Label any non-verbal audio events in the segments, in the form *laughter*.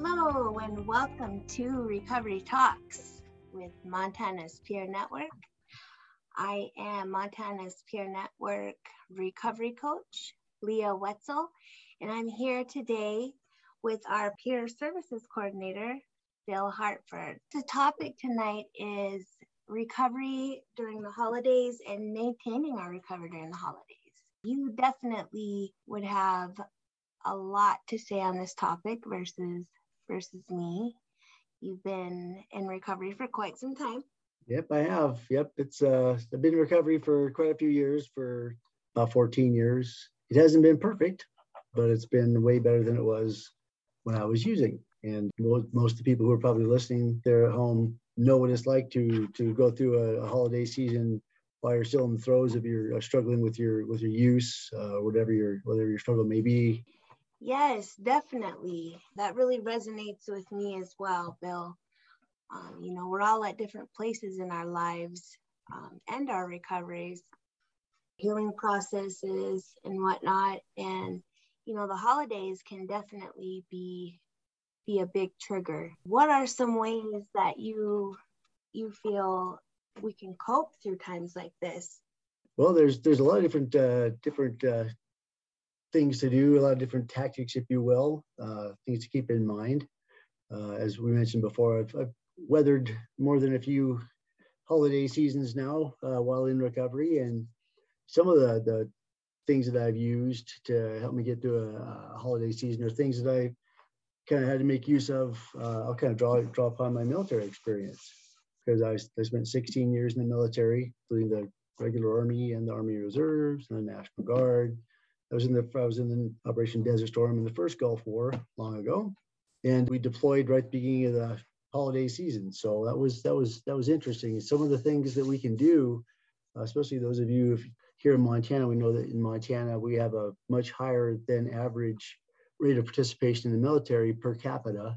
Hello, and welcome to Recovery Talks with Montana's Peer Network. I am Montana's Peer Network recovery coach, Leah Wetzel, and I'm here today with our peer services coordinator, Bill Hartford. The topic tonight is recovery during the holidays and maintaining our recovery during the holidays. You definitely would have a lot to say on this topic versus versus me. You've been in recovery for quite some time. Yep, I have. Yep, it's uh, I've been in recovery for quite a few years, for about 14 years. It hasn't been perfect, but it's been way better than it was when I was using. And most, of the people who are probably listening there at home know what it's like to to go through a, a holiday season while you're still in the throes of your uh, struggling with your with your use, uh, whatever your whatever your struggle may be. Yes, definitely. That really resonates with me as well, Bill. Um, you know, we're all at different places in our lives um, and our recoveries, healing processes and whatnot. And, you know, the holidays can definitely be be a big trigger. What are some ways that you you feel we can cope through times like this? Well, there's there's a lot of different uh, different uh, things to do, a lot of different tactics, if you will, uh, things to keep in mind. Uh, as we mentioned before, I've, I've, weathered more than a few holiday seasons now uh, while in recovery, and some of the, the things that I've used to help me get through a, a holiday season are things that I kind of had to make use of. Uh, I'll kind of draw draw upon my military experience because I, I spent 16 years in the military, including the regular Army and the Army Reserves and the National Guard I was in the I was in the Operation Desert Storm in the first Gulf War long ago, and we deployed right at the beginning of the holiday season. So that was that was that was interesting. Some of the things that we can do, uh, especially those of you here in Montana, we know that in Montana we have a much higher than average rate of participation in the military per capita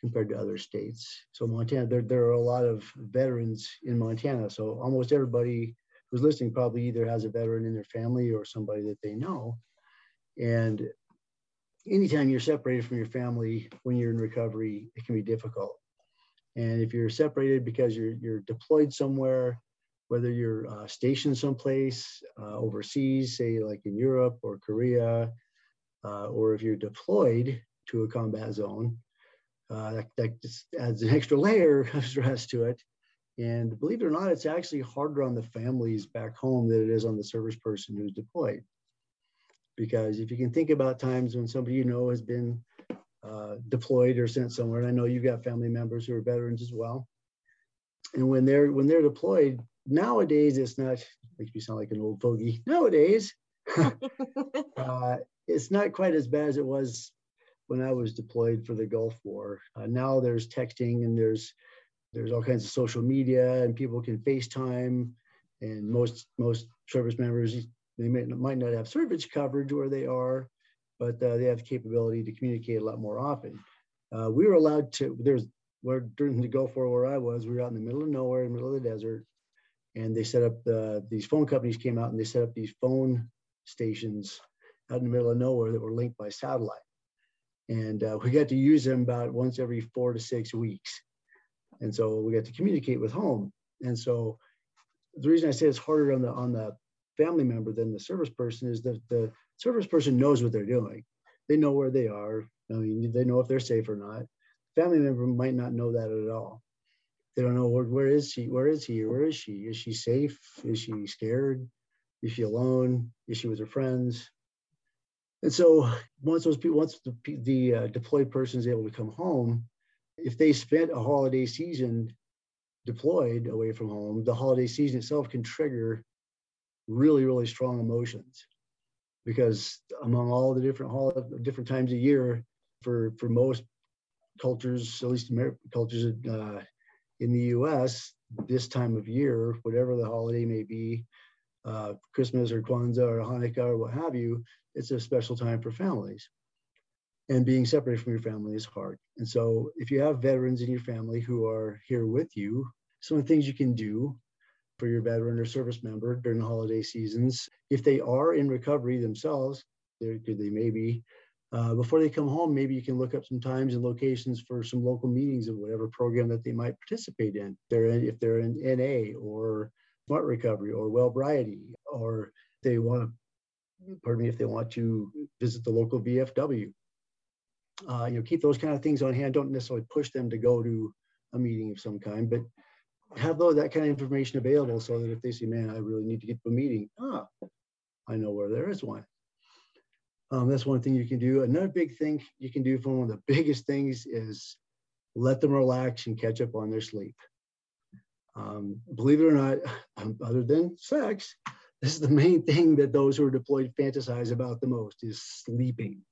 compared to other states. So Montana, there, there are a lot of veterans in Montana. So almost everybody who's listening probably either has a veteran in their family or somebody that they know. And anytime you're separated from your family when you're in recovery, it can be difficult. And if you're separated because you're you're deployed somewhere, whether you're uh, stationed someplace uh, overseas, say like in Europe or Korea, uh, or if you're deployed to a combat zone, uh, that, that just adds an extra layer of stress to it. And believe it or not, it's actually harder on the families back home than it is on the service person who's deployed. Because if you can think about times when somebody you know has been uh, deployed or sent somewhere, and I know you've got family members who are veterans as well. And when they're when they're deployed, nowadays it's not makes me sound like an old fogey. Nowadays, *laughs* uh, it's not quite as bad as it was when I was deployed for the Gulf War. Uh, now there's texting and there's there's all kinds of social media and people can FaceTime. And most most service members they may, might not have service coverage where they are, but uh, they have the capability to communicate a lot more often. Uh, we were allowed to. There's where during the Gulf War where I was, we were out in the middle of nowhere, in the middle of the desert, and they set up the, these phone companies came out and they set up these phone stations out in the middle of nowhere that were linked by satellite. And uh, we got to use them about once every four to six weeks. And so we got to communicate with home. And so the reason I say it's harder on the on the family member than the service person is that the service person knows what they're doing. They know where they are. I mean, they know if they're safe or not. Family member might not know that at all. They don't know where, where is he, where is he, where is she? Is she safe? Is she scared? Is she alone? Is she with her friends? And so once those people, once the, the uh, deployed person is able to come home, if they spent a holiday season deployed away from home, the holiday season itself can trigger really, really strong emotions because among all the different different times a year, for for most cultures, at least American cultures uh, in the U.S., this time of year, whatever the holiday may be, uh, Christmas or Kwanzaa or Hanukkah or what have you, it's a special time for families. And being separated from your family is hard. And so, if you have veterans in your family who are here with you, some of the things you can do for your veteran or service member during the holiday seasons, if they are in recovery themselves, they they may be. Uh, before they come home, maybe you can look up some times and locations for some local meetings of whatever program that they might participate in. They're in, if they're in NA or smart recovery or wellbriety, or they want to, pardon me, if they want to visit the local VFW. Uh, you know, keep those kind of things on hand. Don't necessarily push them to go to a meeting of some kind, but have those that kind of information available so that if they say, "Man, I really need to get to a meeting," ah, I know where there is one. Um, that's one thing you can do. Another big thing you can do for one of the *laughs* biggest things is let them relax and catch up on their sleep. Um, believe it or not, *laughs* other than sex, this is the main thing that those who are deployed fantasize about the most is sleeping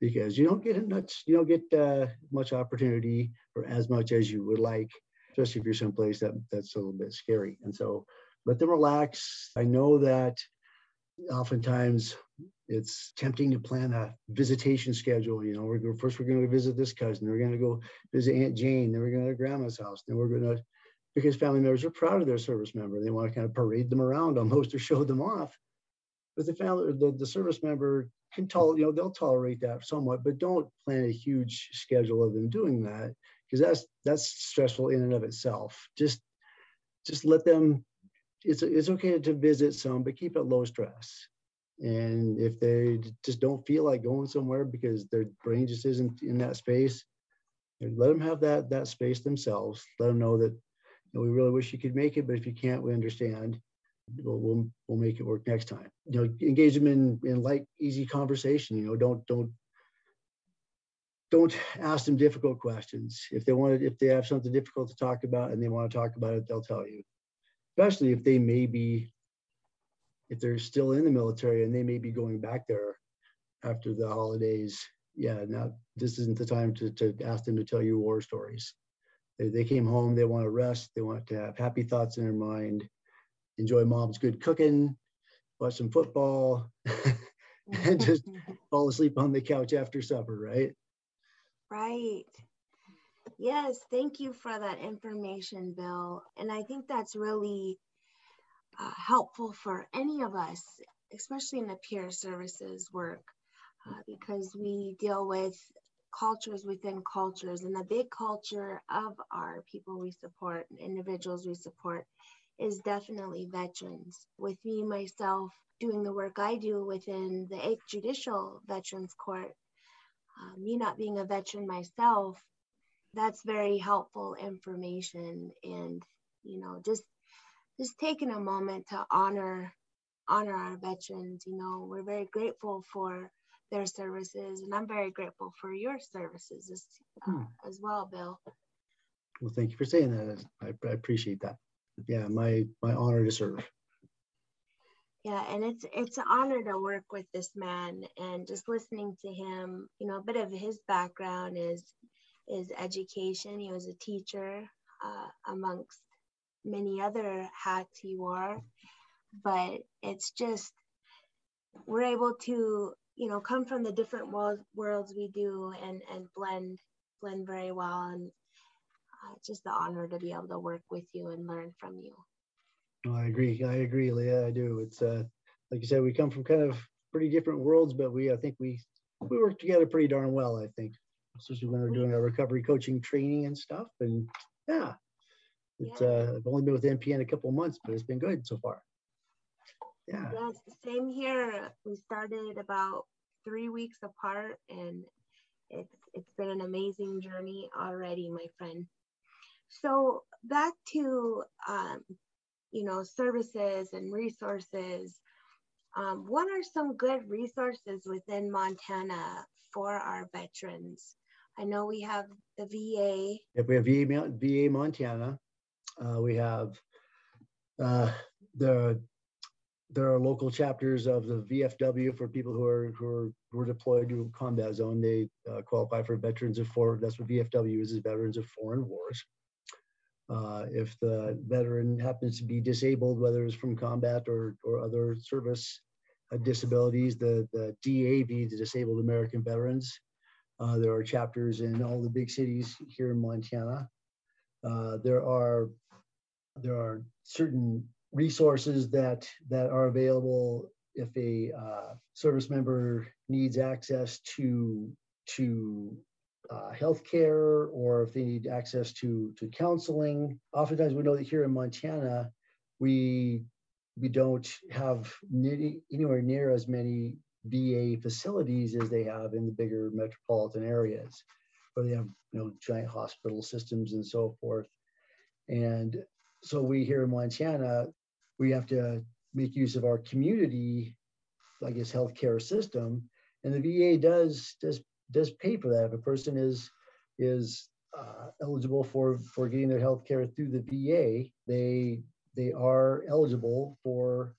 because you don't get much you don't get uh, much opportunity or as much as you would like especially if you're someplace that that's a little bit scary and so let them relax i know that oftentimes it's tempting to plan a visitation schedule. You know, we're going, first we're going to visit this cousin, we're going to go visit Aunt Jane, then we're going to grandma's house, then we're going to because family members are proud of their service member. They want to kind of parade them around almost or show them off. But the family, the, the service member can tolerate, you know, they'll tolerate that somewhat, but don't plan a huge schedule of them doing that because that's that's stressful in and of itself. Just just let them. It's it's okay to visit some, but keep it low stress. And if they just don't feel like going somewhere because their brain just isn't in that space, let them have that that space themselves. Let them know that you know, we really wish you could make it, but if you can't, we understand. We'll, we'll we'll make it work next time. You know, engage them in in light, easy conversation. You know, don't don't don't ask them difficult questions. If they want to, if they have something difficult to talk about and they want to talk about it, they'll tell you. Especially if they may be if they're still in the military and they may be going back there after the holidays, yeah, now this isn't the time to, to ask them to tell you war stories. They, they came home, they want to rest, they want to have happy thoughts in their mind, enjoy mom's good cooking, watch some football, *laughs* and just *laughs* fall asleep on the couch after supper, right? Right. Yes, thank you for that information, Bill. And I think that's really uh, helpful for any of us, especially in the peer services work, uh, because we deal with cultures within cultures. And the big culture of our people we support, individuals we support, is definitely veterans. With me, myself, doing the work I do within the 8th Judicial Veterans Court, uh, me not being a veteran myself, that's very helpful information. And, you know, just just taking a moment to honor honor our veterans. You know, we're very grateful for their services, and I'm very grateful for your services as, uh, hmm. as well, Bill. Well, thank you for saying that. I, I appreciate that. Yeah, my my honor to serve. Yeah, and it's it's an honor to work with this man and just listening to him. You know, a bit of his background is is education. He was a teacher uh, amongst many other hats he wore, but it's just we're able to you know come from the different world, worlds we do and and blend blend very well and uh, just the honor to be able to work with you and learn from you. Oh, I agree. I agree, Leah. I do. It's uh, like you said, we come from kind of pretty different worlds, but we I think we we work together pretty darn well. I think, especially when we're doing our recovery coaching training and stuff. And yeah, it's, yeah. uh, I've only been with NPN a couple months, but it's been good so far. Yeah. Yes, same here. We started about three weeks apart, and it's it's been an amazing journey already, my friend. So back to um, you know services and resources. Um, what are some good resources within Montana for our veterans? I know we have the VA. Yep, we have VA, VA Montana. Uh, we have uh, the there are local chapters of the VFW for people who are who are deployed to combat zone. They uh, qualify for veterans of foreign. That's what VFW is: is veterans of foreign wars. Uh, if the veteran happens to be disabled, whether it's from combat or or other service uh, disabilities, the the DAV, the Disabled American Veterans. Uh, there are chapters in all the big cities here in Montana. Uh, there are there are certain resources that that are available if a uh, service member needs access to to uh, healthcare or if they need access to to counseling. Oftentimes, we know that here in Montana, we we don't have anywhere near as many VA facilities as they have in the bigger metropolitan areas, where they have you know giant hospital systems and so forth. And so we here in Montana, we have to make use of our community, I guess, healthcare system. And the VA does does does pay for that. If a person is is uh, eligible for for getting their health care through the VA, they they are eligible for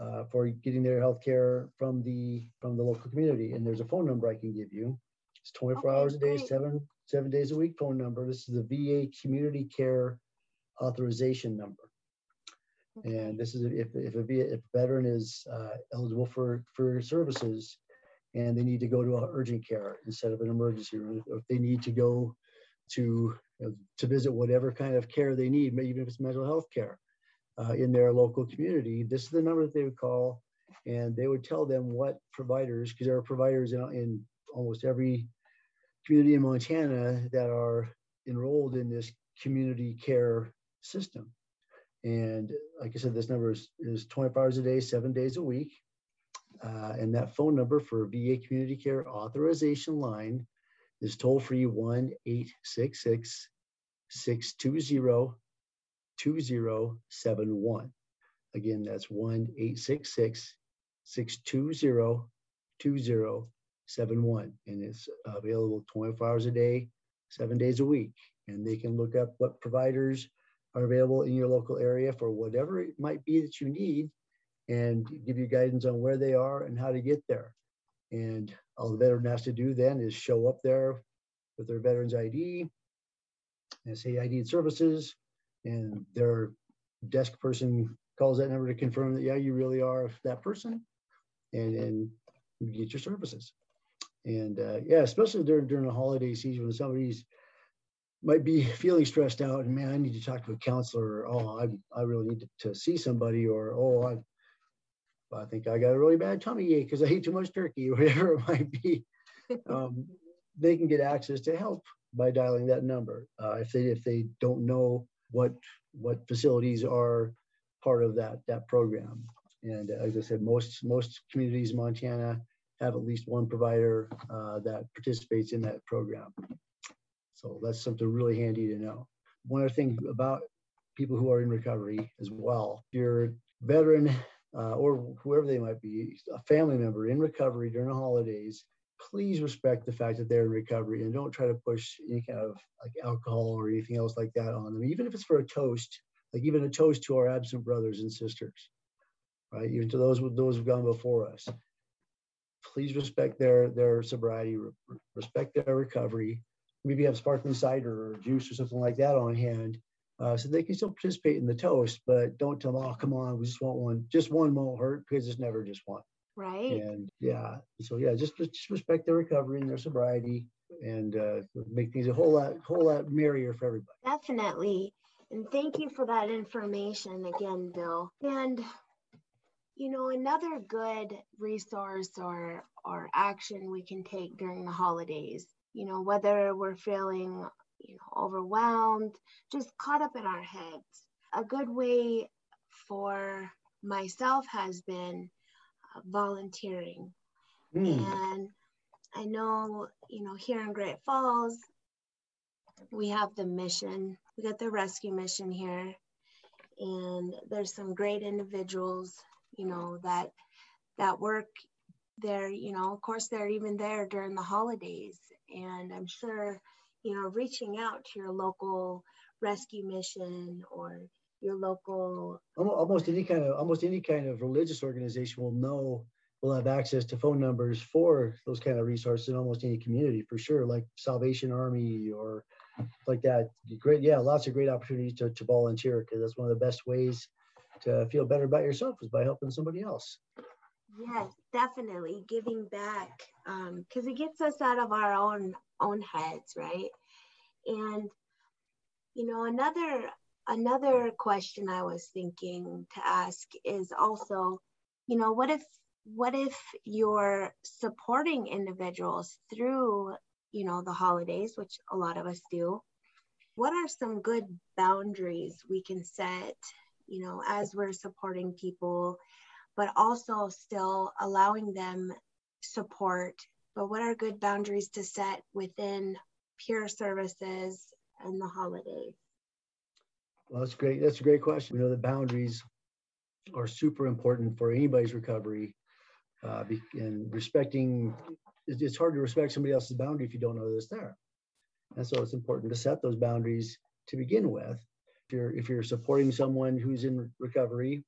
uh, for getting their health care from the from the local community. And there's a phone number I can give you. It's 24 okay, hours a day, great. seven seven days a week phone number. This is the VA Community Care Authorization number. And this is if, if, a, if a veteran is uh, eligible for, for services and they need to go to a urgent care instead of an emergency room, if they need to go to, you know, to visit whatever kind of care they need, maybe even if it's mental health care uh, in their local community, this is the number that they would call and they would tell them what providers, because there are providers in, in almost every community in Montana that are enrolled in this community care system. And like I said, this number is, is 24 hours a day, seven days a week. Uh, and that phone number for VA Community Care Authorization Line is toll free 1 866 620 2071. Again, that's 1 866 620 2071. And it's available 24 hours a day, seven days a week. And they can look up what providers are available in your local area for whatever it might be that you need and give you guidance on where they are and how to get there. And all the veteran has to do then is show up there with their veteran's ID and say, I need services. And their desk person calls that number to confirm that, yeah, you really are that person. And then you get your services. And uh, yeah, especially during, during the holiday season when somebody's might be feeling stressed out and man, I need to talk to a counselor. Or, oh, I, I really need to, to see somebody or, oh, I, I think I got a really bad tummy ache because I ate too much turkey, or *laughs* whatever it might be. *laughs* Um, they can get access to help by dialing that number. Uh, if they, if they don't know what, what facilities are part of that, that program. And uh, as I said, most, most communities in Montana have at least one provider uh, that participates in that program. So that's something really handy to know. One other thing about people who are in recovery as well, if you're a veteran uh, or whoever they might be, a family member in recovery during the holidays, please respect the fact that they're in recovery and don't try to push any kind of like alcohol or anything else like that on them, even if it's for a toast, like even a toast to our absent brothers and sisters, right? Even to those those who've gone before us. Please respect their their sobriety, respect their recovery, maybe have sparkling cider or juice or something like that on hand. Uh, so they can still participate in the toast, but don't tell them, oh, come on, we just want one. Just one won't hurt because it's never just one. Right. And yeah, so yeah, just, just respect their recovery and their sobriety and uh, make things a whole lot, whole lot merrier for everybody. Definitely. And thank you for that information again, Bill. And you know, another good resource or or action we can take during the holidays you know, whether we're feeling, you know, overwhelmed, just caught up in our heads. A good way for myself has been uh, volunteering. Mm. And I know, you know, here in Great Falls, we have the mission, we got the rescue mission here. And there's some great individuals, you know, that that work there, you know, of course they're even there during the holidays and I'm sure, you know, reaching out to your local rescue mission or your local almost any kind of almost any kind of religious organization will know will have access to phone numbers for those kind of resources in almost any community for sure like salvation army or like that. Great yeah lots of great opportunities to, to volunteer because that's one of the best ways to feel better about yourself is by helping somebody else. Yes definitely giving back because um, it gets us out of our own own heads right and you know another another question I was thinking to ask is also, you know, what if what if you're supporting individuals through, you know, the holidays, which a lot of us do? What are some good boundaries we can set, you know, as we're supporting people, but also still allowing them support? But what are good boundaries to set within peer services and the holidays? Well, that's great. That's a great question. We know the boundaries are super important for anybody's recovery. Uh, and respecting, it's hard to respect somebody else's boundary if you don't know that it's there. And so it's important to set those boundaries to begin with. If you're if you're supporting someone who's in recovery,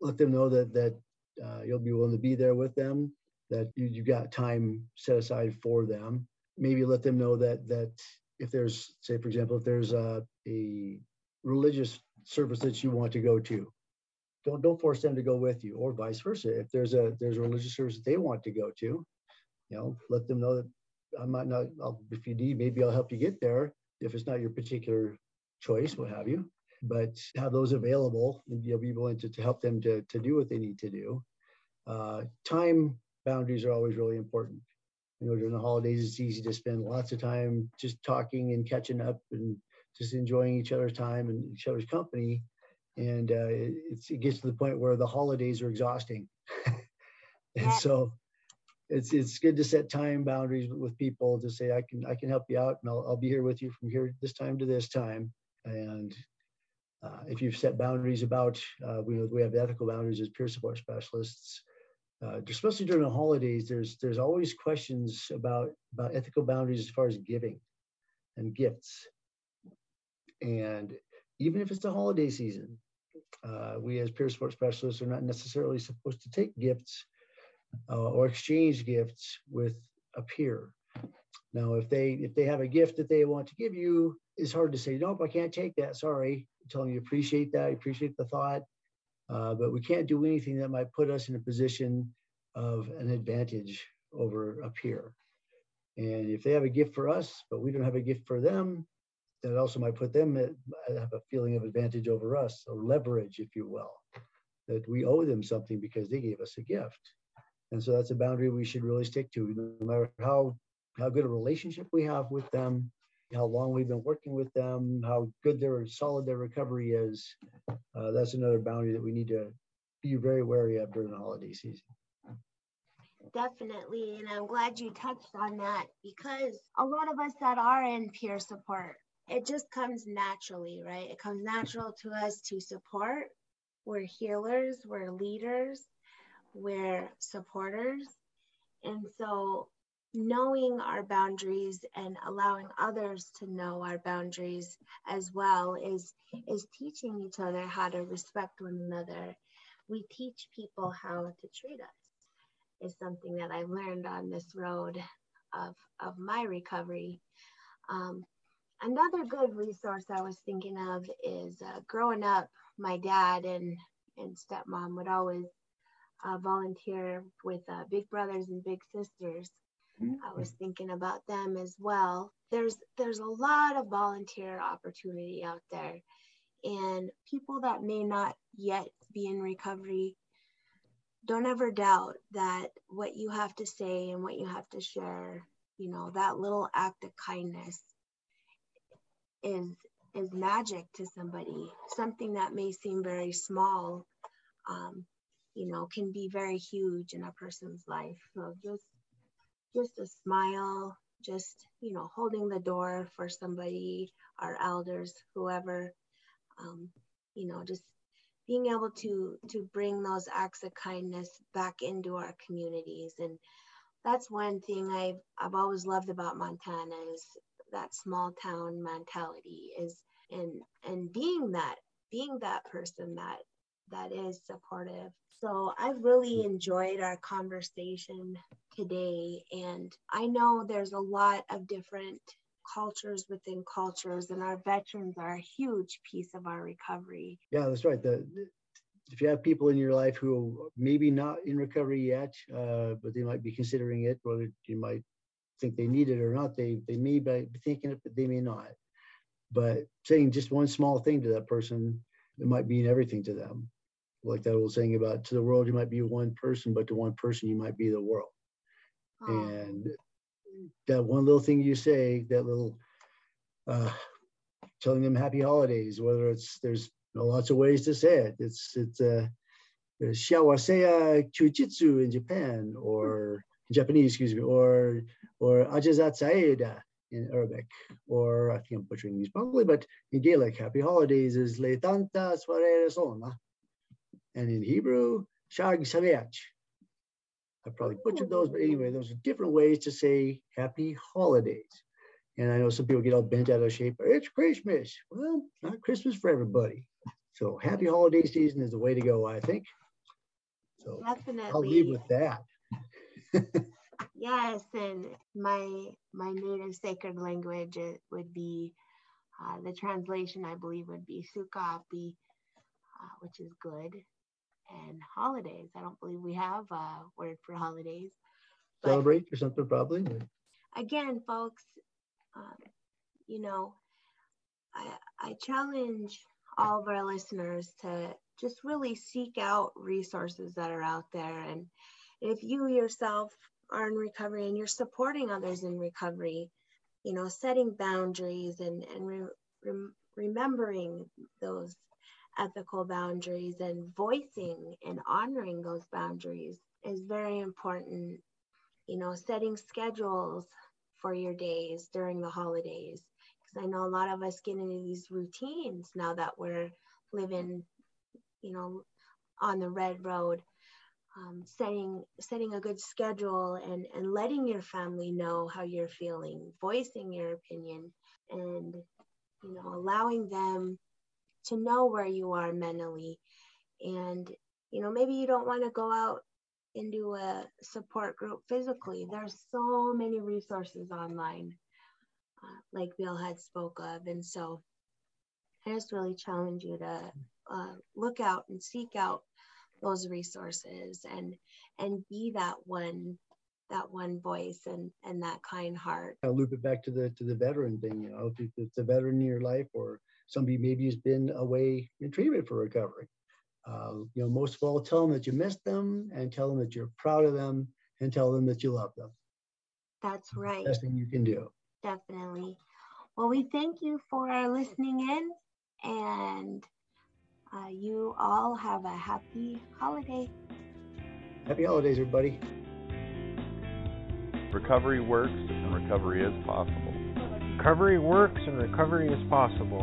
let them know that that uh, you'll be willing to be there with them. That you, you got time set aside for them. Maybe let them know that that if there's say for example if there's a, a religious service that you want to go to. Don't don't force them to go with you, or vice versa. If there's a there's a religious service they want to go to, you know, let them know that I might not. I'll, if you need, maybe I'll help you get there. If it's not your particular choice, what have you, but have those available, and you'll be willing to, to help them to to do what they need to do. Uh, time boundaries are always really important. You know, during the holidays, it's easy to spend lots of time just talking and catching up and just enjoying each other's time and each other's company. And uh, it, it gets to the point where the holidays are exhausting. *laughs* and so it's it's good to set time boundaries with people to say I can I can help you out and I'll, I'll be here with you from here this time to this time. And uh, if you've set boundaries about uh, we know we have ethical boundaries as peer support specialists. Uh, especially during the holidays, there's there's always questions about about ethical boundaries as far as giving and gifts. And even if it's the holiday season, uh, we as peer support specialists are not necessarily supposed to take gifts uh, or exchange gifts with a peer. Now, if they if they have a gift that they want to give you, it's hard to say, nope, I can't take that. Sorry. I'm telling you appreciate that, I appreciate the thought. Uh, but we can't do anything that might put us in a position of an advantage over a peer. And if they have a gift for us, but we don't have a gift for them, that also might put them at have a feeling of advantage over us or leverage, if you will, that we owe them something because they gave us a gift. And so that's a boundary we should really stick to, no matter how how good a relationship we have with them, how long we've been working with them, how good their solid their recovery is. Uh, that's another boundary that we need to be very wary of during the holiday season. Definitely. And I'm glad you touched on that because a lot of us that are in peer support it just comes naturally, right? It comes natural to us to support. We're healers, we're leaders, we're supporters. And so knowing our boundaries and allowing others to know our boundaries as well is is teaching each other how to respect one another. We teach people how to treat us is something that I've learned on this road of, of my recovery. Um, another good resource I was thinking of is uh, growing up, my dad and, and stepmom would always uh, volunteer with uh, Big Brothers and Big Sisters. Mm-hmm. I was thinking about them as well. There's there's a lot of volunteer opportunity out there, and people that may not yet be in recovery, don't ever doubt that what you have to say and what you have to share, you know, that little act of kindness is is magic to somebody something that may seem very small um, you know can be very huge in a person's life so just just a smile just you know holding the door for somebody our elders whoever um, you know just being able to to bring those acts of kindness back into our communities. And that's one thing I've I've always loved about Montana is that small town mentality is and and being that being that person that that is supportive. So I've really enjoyed our conversation today. And I know there's a lot of different cultures within cultures, and our veterans are a huge piece of our recovery. Yeah, that's right. The, if you have people in your life who maybe not in recovery yet, uh, but they might be considering it, whether you might think they need it or not, they they may be thinking it, but they may not. But saying just one small thing to that person, it might mean everything to them. Like that old saying about to the world, you might be one person, but to one person, you might be the world. And that one little thing you say, that little uh, telling them happy holidays, whether it's there's lots of ways to say it. It's it's uh, shiawasea chujitsu in Japan or in Japanese, excuse me, or or ajazat saeda in Arabic, or I think I'm butchering these probably, but in Gaelic, happy holidays is le tanta soiree And in Hebrew, shag sameach. I probably butchered those, but anyway, those are different ways to say happy holidays. And I know some people get all bent out of shape. It's Christmas. Well, not Christmas for everybody. So happy holiday season is the way to go, I think. So Definitely. I'll leave with that. *laughs* yes, and my my native sacred language it would be uh, the translation I believe would be sukapi, uh, which is good, and holidays. I don't believe we have a word for holidays. Celebrate or something probably. Again, folks, um, you know, I I challenge all of our listeners to just really seek out resources that are out there and if you yourself are in recovery and you're supporting others in recovery, you know, setting boundaries and, and re, re, remembering those ethical boundaries and voicing and honoring those boundaries is very important. You know, setting schedules for your days during the holidays. Because I know a lot of us get into these routines now that we're living, you know, on the red road um, setting setting a good schedule and and letting your family know how you're feeling voicing your opinion and you know allowing them to know where you are mentally. And you know maybe you don't want to go out into a support group physically. There's so many resources online uh, like bill had spoke of. And so i just really challenge you to uh, look out and seek out those resources and and be that one that one voice and and that kind heart. I'll loop it back to the to the veteran thing you know if it's a veteran in your life or somebody maybe has been away in treatment for recovery uh, you know most of all tell them that you miss them and tell them that you're proud of them and tell them that you love them that's right best thing you can do definitely well we thank you for listening in and uh, you all have a happy holiday. Happy holidays, everybody. Recovery works and recovery is possible. Recovery works and recovery is possible.